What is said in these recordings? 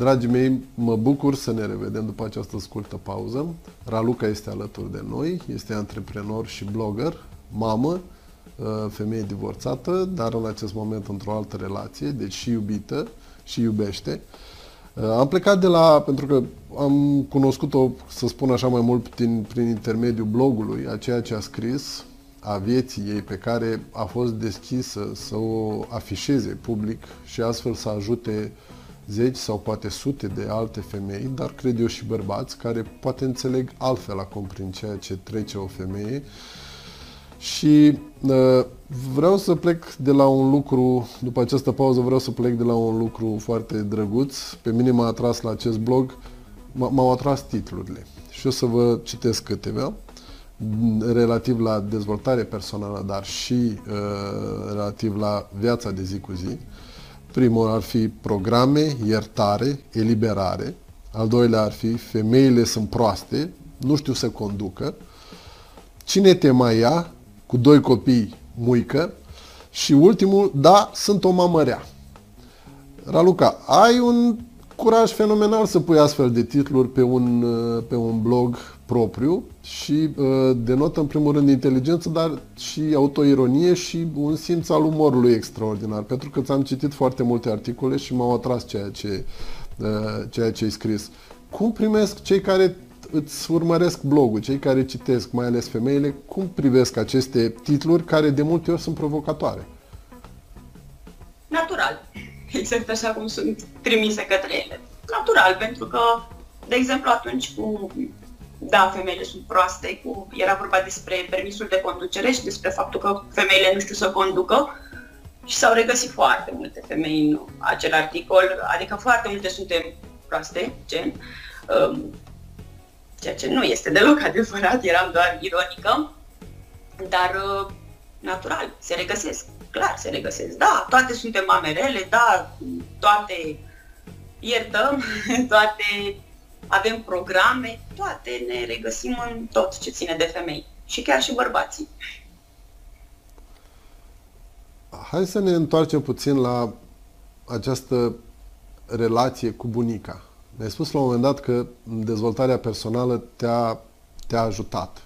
Dragii mei, mă bucur să ne revedem după această scurtă pauză. Raluca este alături de noi, este antreprenor și blogger, mamă, uh, femeie divorțată, dar în acest moment într-o altă relație, deci și iubită și iubește. Uh, am plecat de la, pentru că am cunoscut-o, să spun așa mai mult, prin, prin intermediul blogului, a ceea ce a scris, a vieții ei pe care a fost deschisă să o afișeze public și astfel să ajute zeci sau poate sute de alte femei, dar cred eu și bărbați, care poate înțeleg altfel acum prin ceea ce trece o femeie. Și uh, vreau să plec de la un lucru, după această pauză vreau să plec de la un lucru foarte drăguț. Pe mine m-a atras la acest blog, m-au atras titlurile. Și o să vă citesc câteva relativ la dezvoltare personală, dar și uh, relativ la viața de zi cu zi. Primul ar fi programe, iertare, eliberare. Al doilea ar fi femeile sunt proaste, nu știu să conducă. Cine te mai ia? Cu doi copii, muică. Și ultimul, da, sunt o mamă rea. Raluca, ai un curaj fenomenal să pui astfel de titluri pe un, uh, pe un blog propriu și uh, denotă în primul rând inteligență, dar și autoironie și un simț al umorului extraordinar, pentru că ți-am citit foarte multe articole și m-au atras ceea ce, uh, ceea ce ai scris. Cum primesc cei care îți urmăresc blogul, cei care citesc, mai ales femeile, cum privesc aceste titluri care de multe ori sunt provocatoare? Natural. Exact așa cum sunt trimise către ele. Natural, pentru că, de exemplu, atunci cu da, femeile sunt proaste, cu, era vorba despre permisul de conducere și despre faptul că femeile nu știu să conducă și s-au regăsit foarte multe femei în acel articol, adică foarte multe suntem proaste, gen, um, ceea ce nu este deloc adevărat, eram doar ironică, dar uh, natural, se regăsesc, clar se regăsesc, da, toate suntem mamerele, da, toate iertăm, toate avem programe, toate ne regăsim în tot ce ține de femei și chiar și bărbații. Hai să ne întoarcem puțin la această relație cu bunica. Ne-ai spus la un moment dat că dezvoltarea personală te-a, te-a ajutat,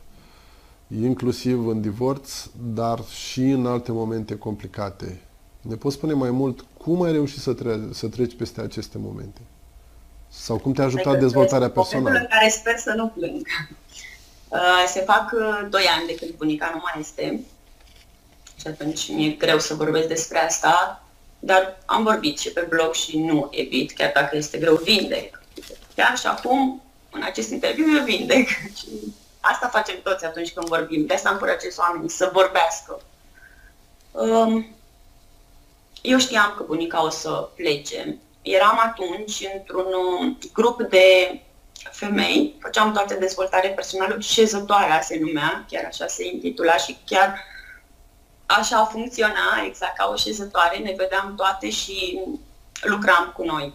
inclusiv în divorț, dar și în alte momente complicate. Ne poți spune mai mult cum ai reușit să, tre- să treci peste aceste momente? Sau cum te-a ajutat dezvoltarea personală? în care sper să nu plâng. Uh, se fac uh, doi ani de când bunica nu mai este și atunci mi-e greu să vorbesc despre asta, dar am vorbit și pe blog și nu evit, chiar dacă este greu, vindec. Chiar și acum, în acest interviu, eu vindec. Și asta facem toți atunci când vorbim. De asta încurajez oamenii să vorbească. Um, eu știam că bunica o să plece eram atunci într-un uh, grup de femei, făceam toate dezvoltare personală, șezătoarea se numea, chiar așa se intitula și chiar așa funcționa, exact ca o șezătoare, ne vedeam toate și lucram cu noi.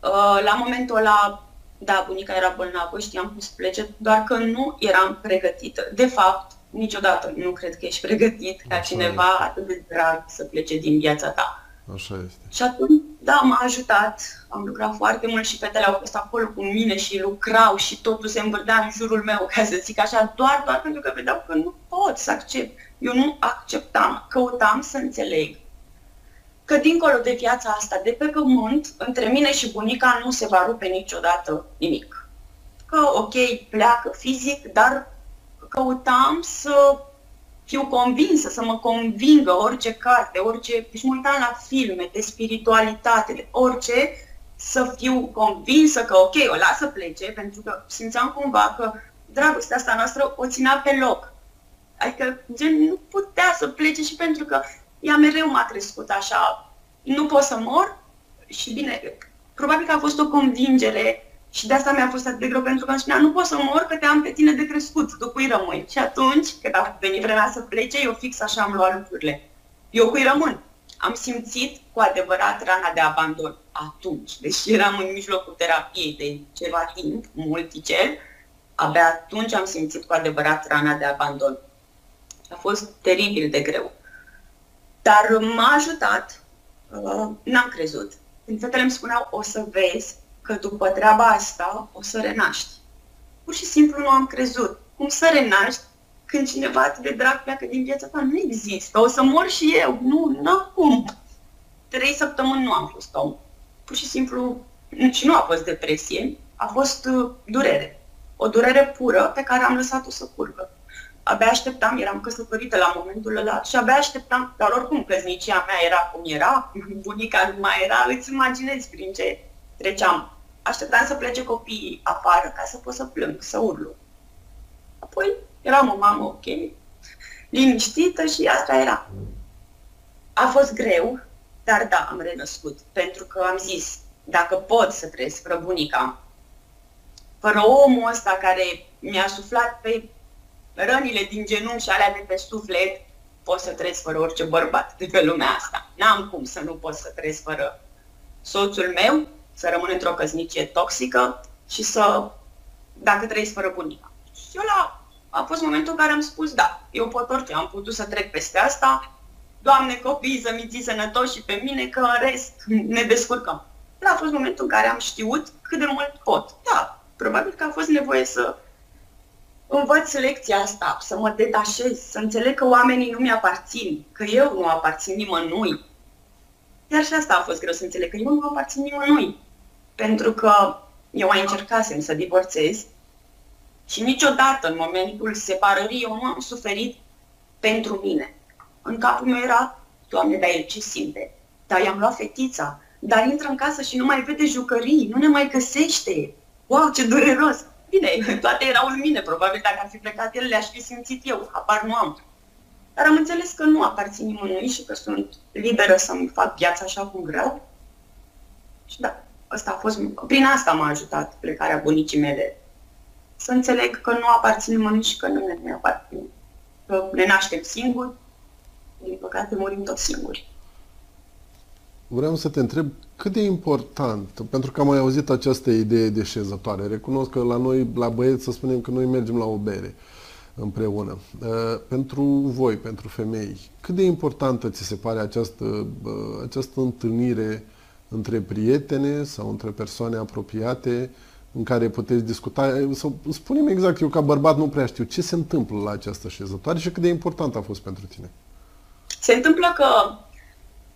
Uh, la momentul ăla, da, bunica era bolnavă, știam cum să plece, doar că nu eram pregătită. De fapt, niciodată nu cred că ești pregătit ca cineva atât de drag să plece din viața ta. Așa este. Și atunci, da, m-a ajutat. Am lucrat foarte mult și fetele au fost acolo cu mine și lucrau și totul se învârtea în jurul meu, ca să zic așa, doar, doar pentru că vedeau că nu pot să accept. Eu nu acceptam, căutam să înțeleg că dincolo de viața asta, de pe pământ, între mine și bunica nu se va rupe niciodată nimic. Că, ok, pleacă fizic, dar căutam să fiu convinsă, să mă convingă orice carte, orice... Deci mă uitam la filme de spiritualitate, de orice, să fiu convinsă că, ok, o las să plece, pentru că simțeam cumva că dragostea asta noastră o ținea pe loc. Adică, gen, nu putea să plece și pentru că ea mereu m-a crescut așa. Nu pot să mor și bine, probabil că a fost o convingere și de asta mi-a fost atât de greu, pentru că îmi spunea, nu pot să mor, că te am pe tine de crescut, tu cui rămâi. Și atunci, când a venit vremea să plece, eu fix așa am luat lucrurile. Eu cui rămân. Am simțit cu adevărat rana de abandon atunci. Deși eram în mijlocul terapiei de ceva timp, multicel, abia atunci am simțit cu adevărat rana de abandon. A fost teribil de greu. Dar m-a ajutat, uh, n-am crezut, când fetele îmi spuneau o să vezi că după treaba asta o să renaști. Pur și simplu nu am crezut. Cum să renaști când cineva atât de drag pleacă din viața ta? Nu există. O să mor și eu. Nu, nu cum. Trei săptămâni nu am fost om. Pur și simplu, și nu a fost depresie, a fost uh, durere. O durere pură pe care am lăsat-o să curgă. Abia așteptam, eram căsătorită la momentul ăla și abia așteptam, dar oricum căsnicia mea era cum era, bunica nu mai era, îți imaginezi prin ce treceam. Așteptam să plece copiii afară ca să pot să plâng, să urlu. Apoi eram o mamă ok, liniștită și asta era. A fost greu, dar da, am renăscut, pentru că am zis, dacă pot să trăiesc fără bunica, fără omul ăsta care mi-a suflat pe rănile din genunchi și alea de pe suflet, pot să trăiesc fără orice bărbat de pe lumea asta. N-am cum să nu pot să trăiesc fără soțul meu, să rămân într-o căsnicie toxică și să, dacă trăiesc fără bunica. Și ăla a fost momentul în care am spus, da, eu pot orice, am putut să trec peste asta, Doamne, copiii să mi ții sănătoși și pe mine, că în rest ne descurcăm. Ăla a fost momentul în care am știut cât de mult pot. Da, probabil că a fost nevoie să învăț lecția asta, să mă detașez, să înțeleg că oamenii nu mi-aparțin, că eu nu aparțin nimănui. Iar și asta a fost greu să înțeleg, că eu nu aparțin nimănui. Pentru că eu mai încercasem să divorțez și niciodată în momentul separării eu nu am suferit pentru mine. În capul meu era, Doamne, dar el ce simte? Dar i-am luat fetița, dar intră în casă și nu mai vede jucării, nu ne mai găsește. Wow, ce dureros! Bine, toate erau în mine, probabil dacă ar fi plecat el, le-aș fi simțit eu, apar nu am. Dar am înțeles că nu aparțin nimănui și că sunt liberă să-mi fac viața așa cum vreau. Și da, asta a fost, prin asta m-a ajutat plecarea bunicii mele. Să înțeleg că nu aparțin nimănui și că nu ne aparțin. Că ne naștem singuri, din păcate murim tot singuri. Vreau să te întreb cât de important, pentru că am mai auzit această idee de șezătoare. Recunosc că la noi, la băieți, să spunem că noi mergem la o bere împreună. Uh, pentru voi, pentru femei, cât de importantă ți se pare această, uh, această întâlnire între prietene sau între persoane apropiate în care puteți discuta, să spunem exact, eu ca bărbat nu prea știu ce se întâmplă la această șezătoare și cât de important a fost pentru tine. Se întâmplă că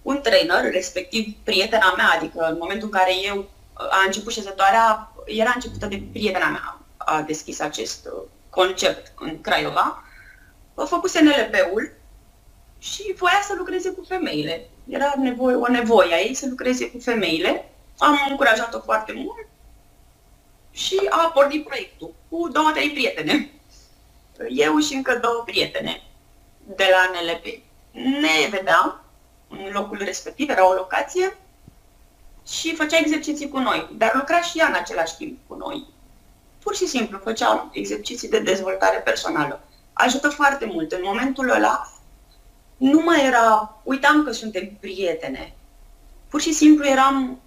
un trainer, respectiv prietena mea, adică în momentul în care eu a început șezătoarea, era începută de prietena mea, a deschis acest uh, concept în Craiova, a făcut NLP-ul și voia să lucreze cu femeile. Era nevoie, o nevoie a ei să lucreze cu femeile. Am încurajat-o foarte mult și a pornit proiectul cu două, trei prietene. Eu și încă două prietene de la NLP. Ne vedeam în locul respectiv, era o locație, și făcea exerciții cu noi, dar lucra și ea în același timp cu noi. Pur și simplu făcea exerciții de dezvoltare personală. Ajută foarte mult. În momentul ăla nu mai era, uitam că suntem prietene. Pur și simplu eram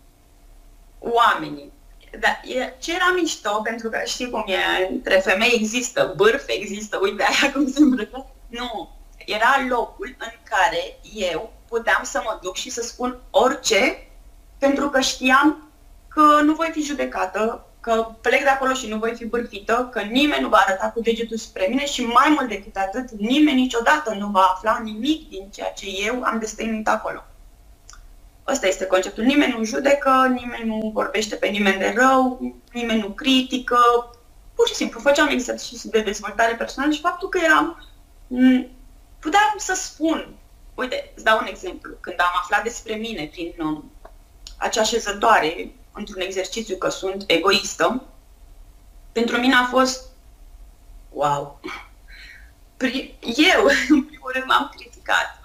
oamenii. Dar e, ce era mișto, pentru că știi cum e, între femei există bârf, există, uite aia cum se îmbrăcă. Nu, era locul în care eu puteam să mă duc și să spun orice, pentru că știam că nu voi fi judecată, că plec de acolo și nu voi fi bârfită, că nimeni nu va arăta cu degetul spre mine și mai mult decât atât, nimeni niciodată nu va afla nimic din ceea ce eu am destăinuit acolo. Ăsta este conceptul. Nimeni nu judecă, nimeni nu vorbește pe nimeni de rău, nimeni nu critică. Pur și simplu făceam exerciții de dezvoltare personală și faptul că eram... Puteam să spun Uite, îți dau un exemplu. Când am aflat despre mine prin um, acea șezătoare, într-un exercițiu că sunt egoistă, pentru mine a fost wow. Eu, în primul rând, m-am criticat.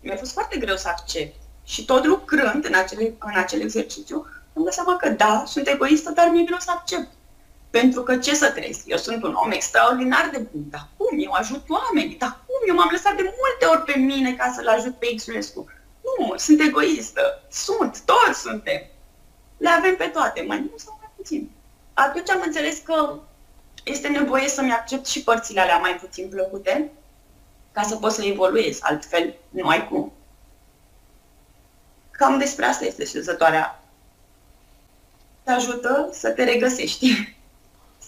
Mi-a fost foarte greu să accept. Și tot lucrând în acel, în acel exercițiu, îmi dau seama că da, sunt egoistă, dar mi-e greu să accept. Pentru că ce să trăiesc? Eu sunt un om extraordinar de bun, dar cum? Eu ajut oamenii, dar cum? Eu m-am lăsat de multe ori pe mine ca să-l ajut pe Xulescu. Nu, sunt egoistă. Sunt, toți suntem. Le avem pe toate, mai mult sau mai puțin. Atunci am înțeles că este nevoie să-mi accept și părțile alea mai puțin plăcute ca să pot să evoluez, altfel nu ai cum. Cam despre asta este șezătoarea te ajută să te regăsești,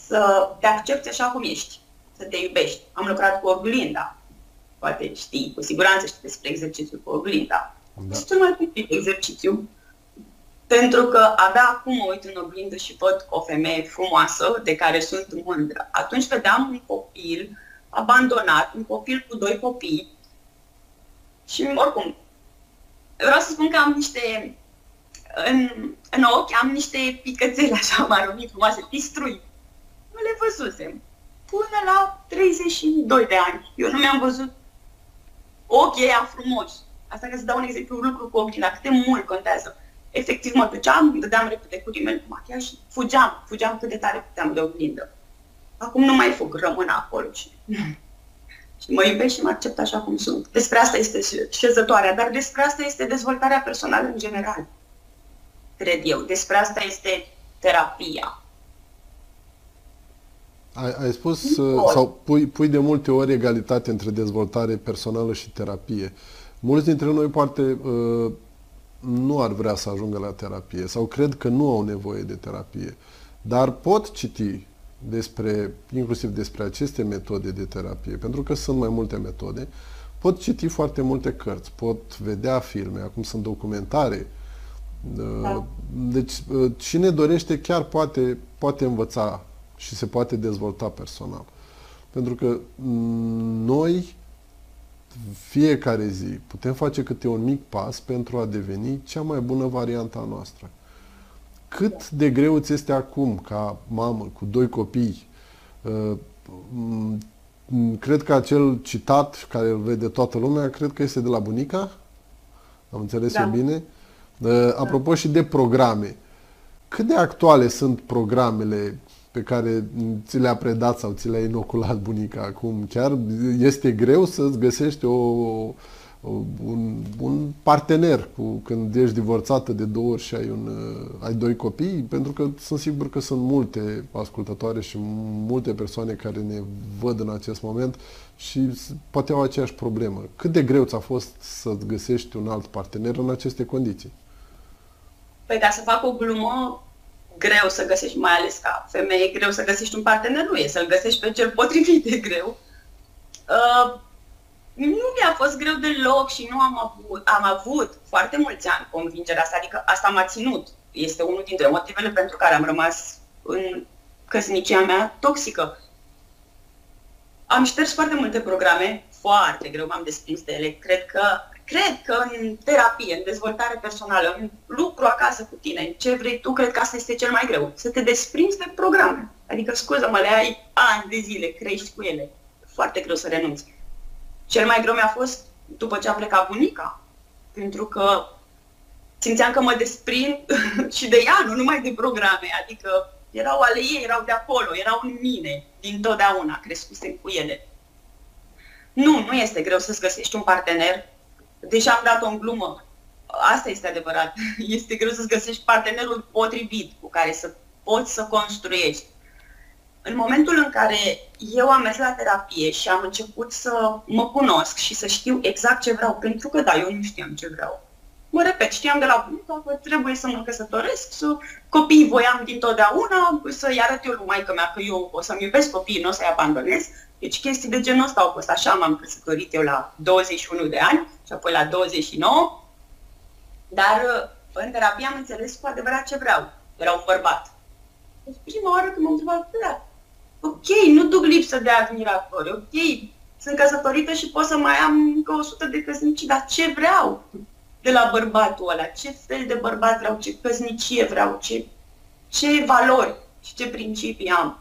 să te accepti așa cum ești, să te iubești. Am lucrat cu oglinda, poate știi, cu siguranță știi despre exercițiul cu oglinda. Da. Este cel mai tipic exercițiu, pentru că abia acum mă uit în oglindă și văd o femeie frumoasă de care sunt mândră. Atunci vedeam un copil abandonat, un copil cu doi copii și oricum, vreau să spun că am niște, în, în ochi am niște picățele așa maronii frumoase, pistrui. Nu le văzusem. Până la 32 de ani. Eu nu mi-am văzut ochii ăia frumoși. Asta ca să dau un exemplu, un lucru cu ochii, la cât de mult contează. Efectiv mă duceam, îmi dădeam repede cu rimel, cu machiaj și fugeam, fugeam cât de tare puteam de oglindă. Acum nu mai fug, rămân acolo și și mă iubesc și mă accept așa cum sunt. Despre asta este șezătoarea, dar despre asta este dezvoltarea personală în general, cred eu. Despre asta este terapia. Ai, ai spus, uh, sau pui, pui de multe ori egalitate între dezvoltare personală și terapie. Mulți dintre noi poate uh, nu ar vrea să ajungă la terapie sau cred că nu au nevoie de terapie, dar pot citi despre, inclusiv despre aceste metode de terapie, pentru că sunt mai multe metode, pot citi foarte multe cărți, pot vedea filme, acum sunt documentare. Da. Deci, cine dorește chiar poate, poate învăța și se poate dezvolta personal. Pentru că noi, fiecare zi, putem face câte un mic pas pentru a deveni cea mai bună variantă a noastră cât de greu ți este acum, ca mamă, cu doi copii, uh, cred că acel citat care îl vede toată lumea, cred că este de la bunica, am înțeles da. eu bine. Uh, apropo și de programe, cât de actuale sunt programele pe care ți le-a predat sau ți le-a inoculat bunica acum? Chiar este greu să-ți găsești o, un, un partener cu când ești divorțată de două ori și ai, un, ai doi copii, pentru că sunt sigur că sunt multe ascultătoare și multe persoane care ne văd în acest moment și poate au aceeași problemă. Cât de greu ți-a fost să găsești un alt partener în aceste condiții? Păi ca să fac o glumă, greu să găsești, mai ales ca femeie, greu să găsești un partener, nu e să-l găsești pe cel potrivit de greu. Uh, nu mi-a fost greu deloc și nu am avut, am avut foarte mulți ani convingerea asta, adică asta m-a ținut. Este unul dintre motivele pentru care am rămas în căsnicia mea toxică. Am șters foarte multe programe, foarte greu m-am desprins de ele. Cred că, cred că în terapie, în dezvoltare personală, în lucru acasă cu tine, ce vrei tu, cred că asta este cel mai greu. Să te desprinzi de programe. Adică, scuză-mă, le ai ani de zile, crești cu ele. Foarte greu să renunți. Cel mai greu mi-a fost după ce a plecat bunica, pentru că simțeam că mă desprind și de ea, nu numai de programe, adică erau ale ei, erau de acolo, erau în mine, din totdeauna, crescusem cu ele. Nu, nu este greu să-ți găsești un partener, deși am dat-o în glumă. Asta este adevărat. Este greu să-ți găsești partenerul potrivit cu care să poți să construiești în momentul în care eu am mers la terapie și am început să mă cunosc și să știu exact ce vreau, pentru că da, eu nu știam ce vreau. Mă repet, știam de la bunica că trebuie să mă căsătoresc, să copiii voiam din totdeauna, să-i arăt eu lui maică mea că eu o să-mi iubesc copiii, nu o să-i abandonez. Deci chestii de genul ăsta au fost așa, m-am căsătorit eu la 21 de ani și apoi la 29. Dar în terapie am înțeles cu adevărat ce vreau. Era un bărbat. Deci prima oară când m-am întrebat, da, ok, nu duc lipsă de admiratori, ok, sunt căsătorită și pot să mai am încă 100 de căsnicii, dar ce vreau de la bărbatul ăla? Ce fel de bărbat vreau? Ce căsnicie vreau? Ce, ce valori și ce principii am?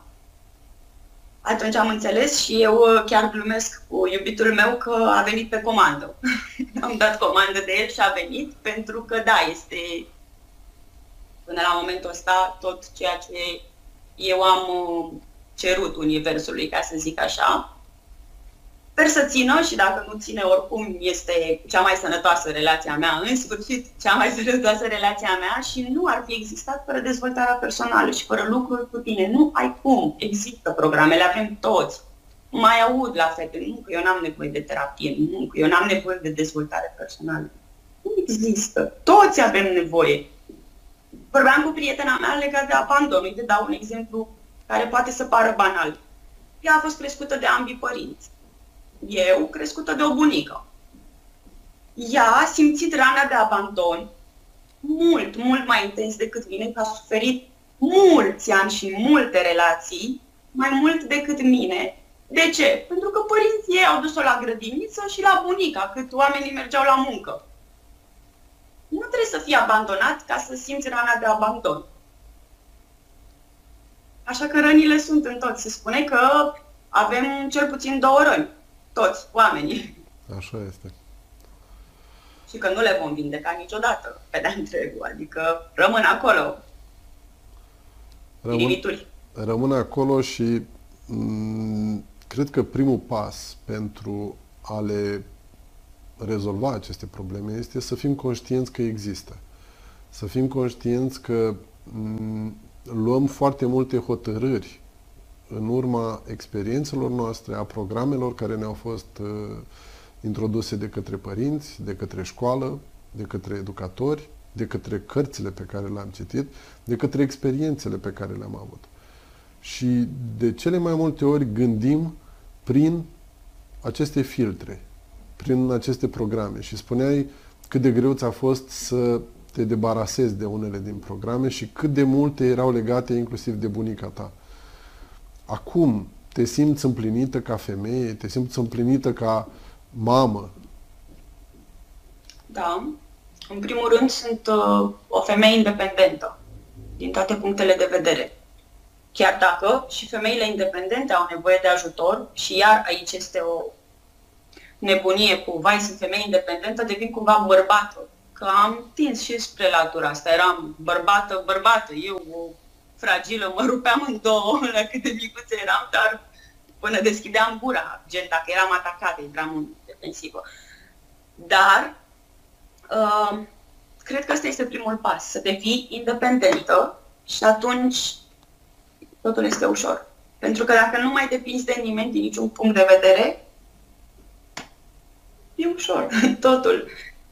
Atunci am înțeles și eu uh, chiar glumesc cu iubitul meu că a venit pe comandă. am dat comandă de el și a venit pentru că, da, este până la momentul ăsta tot ceea ce eu am uh, cerut Universului, ca să zic așa. Sper să țină și dacă nu ține, oricum este cea mai sănătoasă relația mea, în sfârșit cea mai sănătoasă relația mea și nu ar fi existat fără dezvoltarea personală și fără lucruri cu tine. Nu ai cum. Există programele, avem toți. Mai aud la fete, nu că eu n-am nevoie de terapie, nu că eu n-am nevoie de dezvoltare personală. Nu există. Toți avem nevoie. Vorbeam cu prietena mea legat de abandon. Uite, dau un exemplu care poate să pară banal. Ea a fost crescută de ambii părinți. Eu, crescută de o bunică. Ea a simțit rana de abandon mult, mult mai intens decât mine, că a suferit mulți ani și multe relații, mai mult decât mine. De ce? Pentru că părinții ei au dus-o la grădiniță și la bunica, cât oamenii mergeau la muncă. Nu trebuie să fii abandonat ca să simți rana de abandon. Așa că rănile sunt în tot. Se spune că avem cel puțin două răni, toți oamenii. Așa este. Și că nu le vom vindeca niciodată pe de întregul, adică rămân acolo. Rămân, rămân acolo și m- cred că primul pas pentru a le rezolva aceste probleme este să fim conștienți că există. Să fim conștienți că m- luăm foarte multe hotărâri în urma experiențelor noastre, a programelor care ne-au fost uh, introduse de către părinți, de către școală, de către educatori, de către cărțile pe care le-am citit, de către experiențele pe care le-am avut. Și de cele mai multe ori gândim prin aceste filtre, prin aceste programe. Și spuneai cât de greuț ți-a fost să te debarasezi de unele din programe și cât de multe erau legate inclusiv de bunica ta. Acum te simți împlinită ca femeie, te simți împlinită ca mamă. Da. În primul rând sunt uh, o femeie independentă, din toate punctele de vedere. Chiar dacă și femeile independente au nevoie de ajutor și iar aici este o nebunie cu vai, sunt femeie independentă, devin cumva bărbată că am tins și spre latura asta. Eram bărbată, bărbată, eu o fragilă, mă rupeam în două la cât de micuță eram, dar până deschideam gura, gen dacă eram atacată, intram în defensivă. Dar uh, cred că ăsta este primul pas, să devii independentă și atunci totul este ușor. Pentru că dacă nu mai depinzi de nimeni din niciun punct de vedere, e ușor totul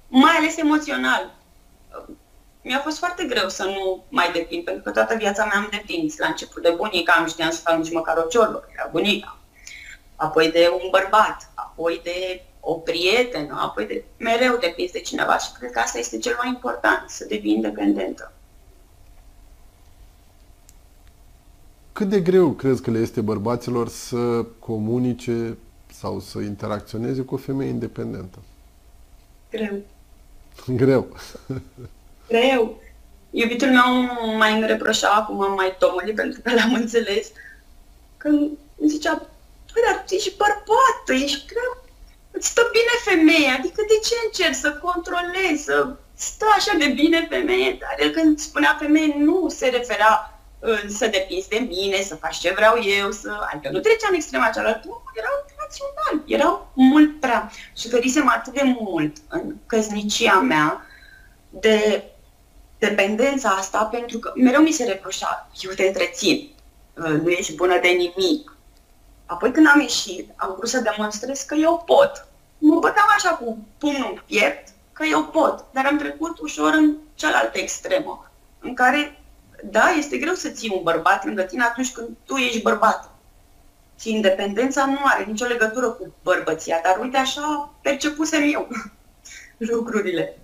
mai ales emoțional. Mi-a fost foarte greu să nu mai depind, pentru că toată viața mea am depins. La început de bunica, nu știam să fac nici măcar o ciorbă, era bunica. Apoi de un bărbat, apoi de o prietenă, apoi de mereu depins de cineva și cred că asta este cel mai important, să devii independentă. Cât de greu crezi că le este bărbaților să comunice sau să interacționeze cu o femeie independentă? Greu. Greu. Greu. Iubitul meu mai îmi reproșa acum mai tomăli pentru că l-am înțeles. Când îmi zicea, păi, dar tu ești bărbat, ești greu. Îți stă bine femeie, adică de ce încerci să controlezi, să stă așa de bine femeie? Dar el când spunea femeie nu se referea uh, să depinzi de mine, să faci ce vreau eu, să... Adică nu trecea în extrema cealaltă, nu, erau rațional, erau mult prea. Și ferisem atât de mult în căsnicia mea de dependența asta, pentru că mereu mi se reproșa, eu te întrețin, uh, nu ești bună de nimic. Apoi când am ieșit, am vrut să demonstrez că eu pot. Mă băteam așa cu pumnul în piept, că eu pot, dar am trecut ușor în cealaltă extremă, în care, da, este greu să ții un bărbat lângă tine atunci când tu ești bărbat. Și independența nu are nicio legătură cu bărbăția, dar uite așa percepusem eu lucrurile.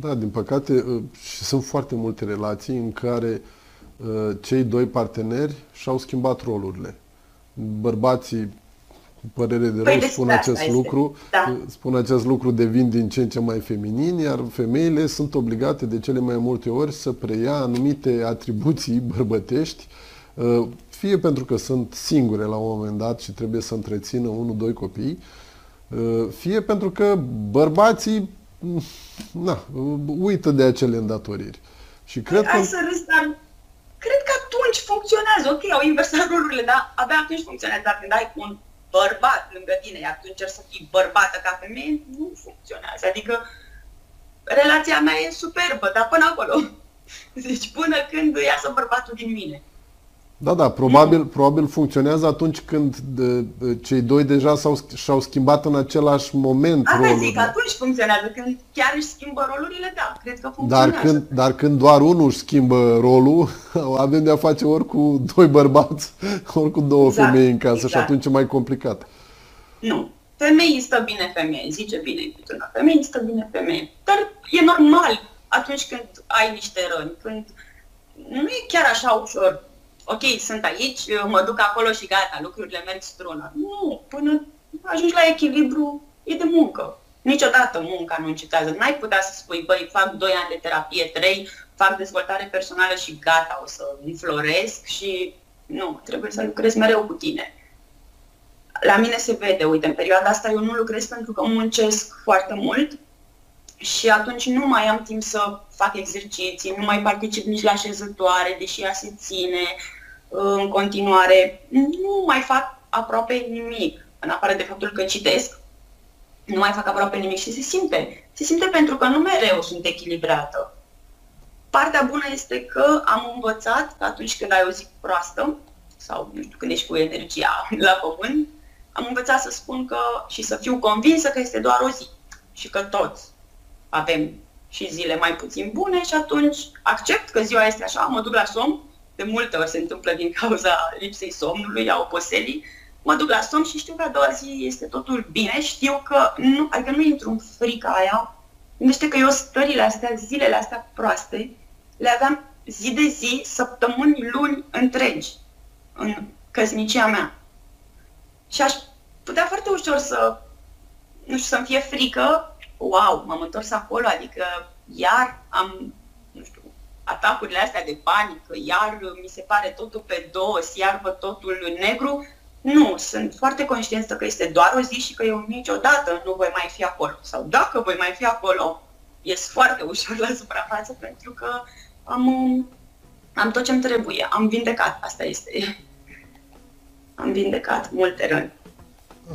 Da, din păcate, uh, și sunt foarte multe relații în care uh, cei doi parteneri și-au schimbat rolurile. Bărbații cu părere de păi rău spun acest lucru, da. Uh, spun acest lucru, devin din ce în ce mai feminini, iar femeile sunt obligate de cele mai multe ori să preia anumite atribuții bărbătești, fie pentru că sunt singure la un moment dat și trebuie să întrețină unul, doi copii, fie pentru că bărbații na, uită de acele îndatoriri. Și cred Hai că... să râs, dar cred că atunci funcționează. Ok, au inversat rolurile, dar abia atunci funcționează. Dar când ai un bărbat lângă tine, iar tu încerci să fii bărbată ca femeie, nu funcționează. Adică relația mea e superbă, dar până acolo. Deci până când iasă bărbatul din mine. Da, da, probabil, nu. probabil funcționează atunci când de, cei doi deja s-au, și-au schimbat în același moment Asta rolul. zic, atunci funcționează. Când chiar își schimbă rolurile, da, cred că funcționează. Dar când, dar când doar unul își schimbă rolul, avem de-a face ori cu doi bărbați, ori cu două exact, femei în casă exact. și atunci e mai complicat. Nu. Femeii stă bine femeie, zice bine intuiția. Femeii stă bine femeie. Dar e normal atunci când ai niște răni, când nu e chiar așa ușor ok, sunt aici, mă duc acolo și gata, lucrurile merg strună. Nu, până ajungi la echilibru, e de muncă. Niciodată munca nu încetează. N-ai putea să spui, băi, fac 2 ani de terapie, 3, fac dezvoltare personală și gata, o să înfloresc și nu, trebuie să lucrezi mereu cu tine. La mine se vede, uite, în perioada asta eu nu lucrez pentru că muncesc foarte mult și atunci nu mai am timp să fac exerciții, nu mai particip nici la șezătoare, deși ea se ține în continuare. Nu mai fac aproape nimic, în afară de faptul că citesc, nu mai fac aproape nimic și se simte. Se simte pentru că nu mereu sunt echilibrată. Partea bună este că am învățat că atunci când ai o zi proastă, sau nu știu, când ești cu energia la pământ, am învățat să spun că și să fiu convinsă că este doar o zi și că toți avem și zile mai puțin bune și atunci accept că ziua este așa, mă duc la somn, de multe ori se întâmplă din cauza lipsei somnului, a oboselii, mă duc la somn și știu că a doua zi este totul bine, știu că nu, adică nu intru în frica aia. Gândește că eu stările astea, zilele astea proaste, le aveam zi de zi, săptămâni, luni întregi în căsnicia mea. Și aș putea foarte ușor să, nu știu, să-mi fie frică wow, m-am întors acolo, adică iar am, nu știu, atacurile astea de panică, iar mi se pare totul pe dos, iar văd totul în negru. Nu, sunt foarte conștientă că este doar o zi și că eu niciodată nu voi mai fi acolo. Sau dacă voi mai fi acolo, ies foarte ușor la suprafață pentru că am, am tot ce-mi trebuie, am vindecat, asta este. Am vindecat multe răni.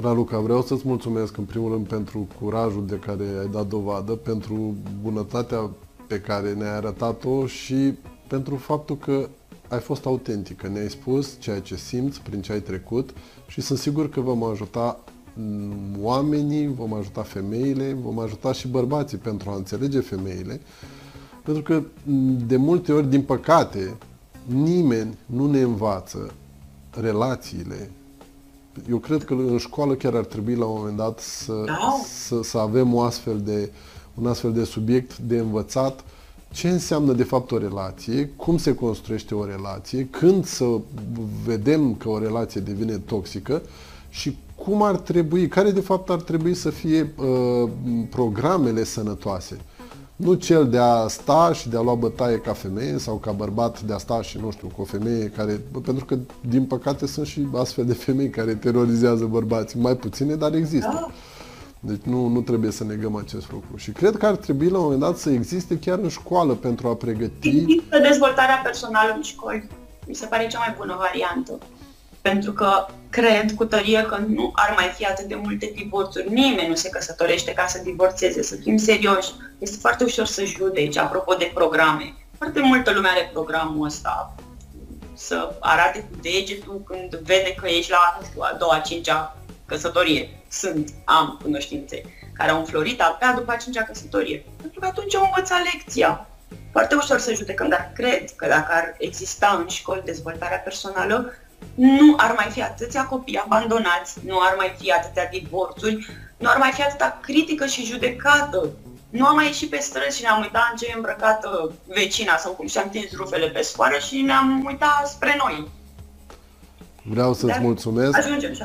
Raluca, vreau să-ți mulțumesc în primul rând pentru curajul de care ai dat dovadă, pentru bunătatea pe care ne-ai arătat-o și pentru faptul că ai fost autentică, ne-ai spus ceea ce simți, prin ce ai trecut și sunt sigur că vom ajuta oamenii, vom ajuta femeile, vom ajuta și bărbații pentru a înțelege femeile, pentru că de multe ori, din păcate, nimeni nu ne învață relațiile. Eu cred că în școală chiar ar trebui la un moment dat să, da. să, să avem o astfel de, un astfel de subiect de învățat ce înseamnă de fapt o relație, cum se construiește o relație, când să vedem că o relație devine toxică și cum ar trebui, care de fapt ar trebui să fie uh, programele sănătoase. Nu cel de a sta și de a lua bătaie ca femeie sau ca bărbat de a sta și, nu știu, cu o femeie care... Pentru că, din păcate, sunt și astfel de femei care terorizează bărbații. Mai puține, dar există. Da. Deci nu, nu trebuie să negăm acest lucru. Și cred că ar trebui la un moment dat să existe chiar în școală pentru a pregăti... Există dezvoltarea personală în școli. Mi se pare cea mai bună variantă pentru că cred cu tărie că nu ar mai fi atât de multe divorțuri. Nimeni nu se căsătorește ca să divorțeze, să fim serioși. Este foarte ușor să judeci, apropo de programe. Foarte multă lume are programul ăsta să arate cu degetul când vede că ești la, nu știu, a doua, a cincea căsătorie. Sunt, am cunoștințe care au înflorit abia după a cincea căsătorie. Pentru că atunci au învățat lecția. Foarte ușor să judecăm, dar cred că dacă ar exista în școli dezvoltarea personală, nu ar mai fi atâția copii abandonați, nu ar mai fi atâtea divorțuri, nu ar mai fi atâta critică și judecată. Nu am mai ieșit pe străzi și ne-am uitat în ce e îmbrăcată vecina sau cum și-a întins rufele pe sfoară și ne-am uitat spre noi. Vreau să-ți mulțumesc. Ajungem și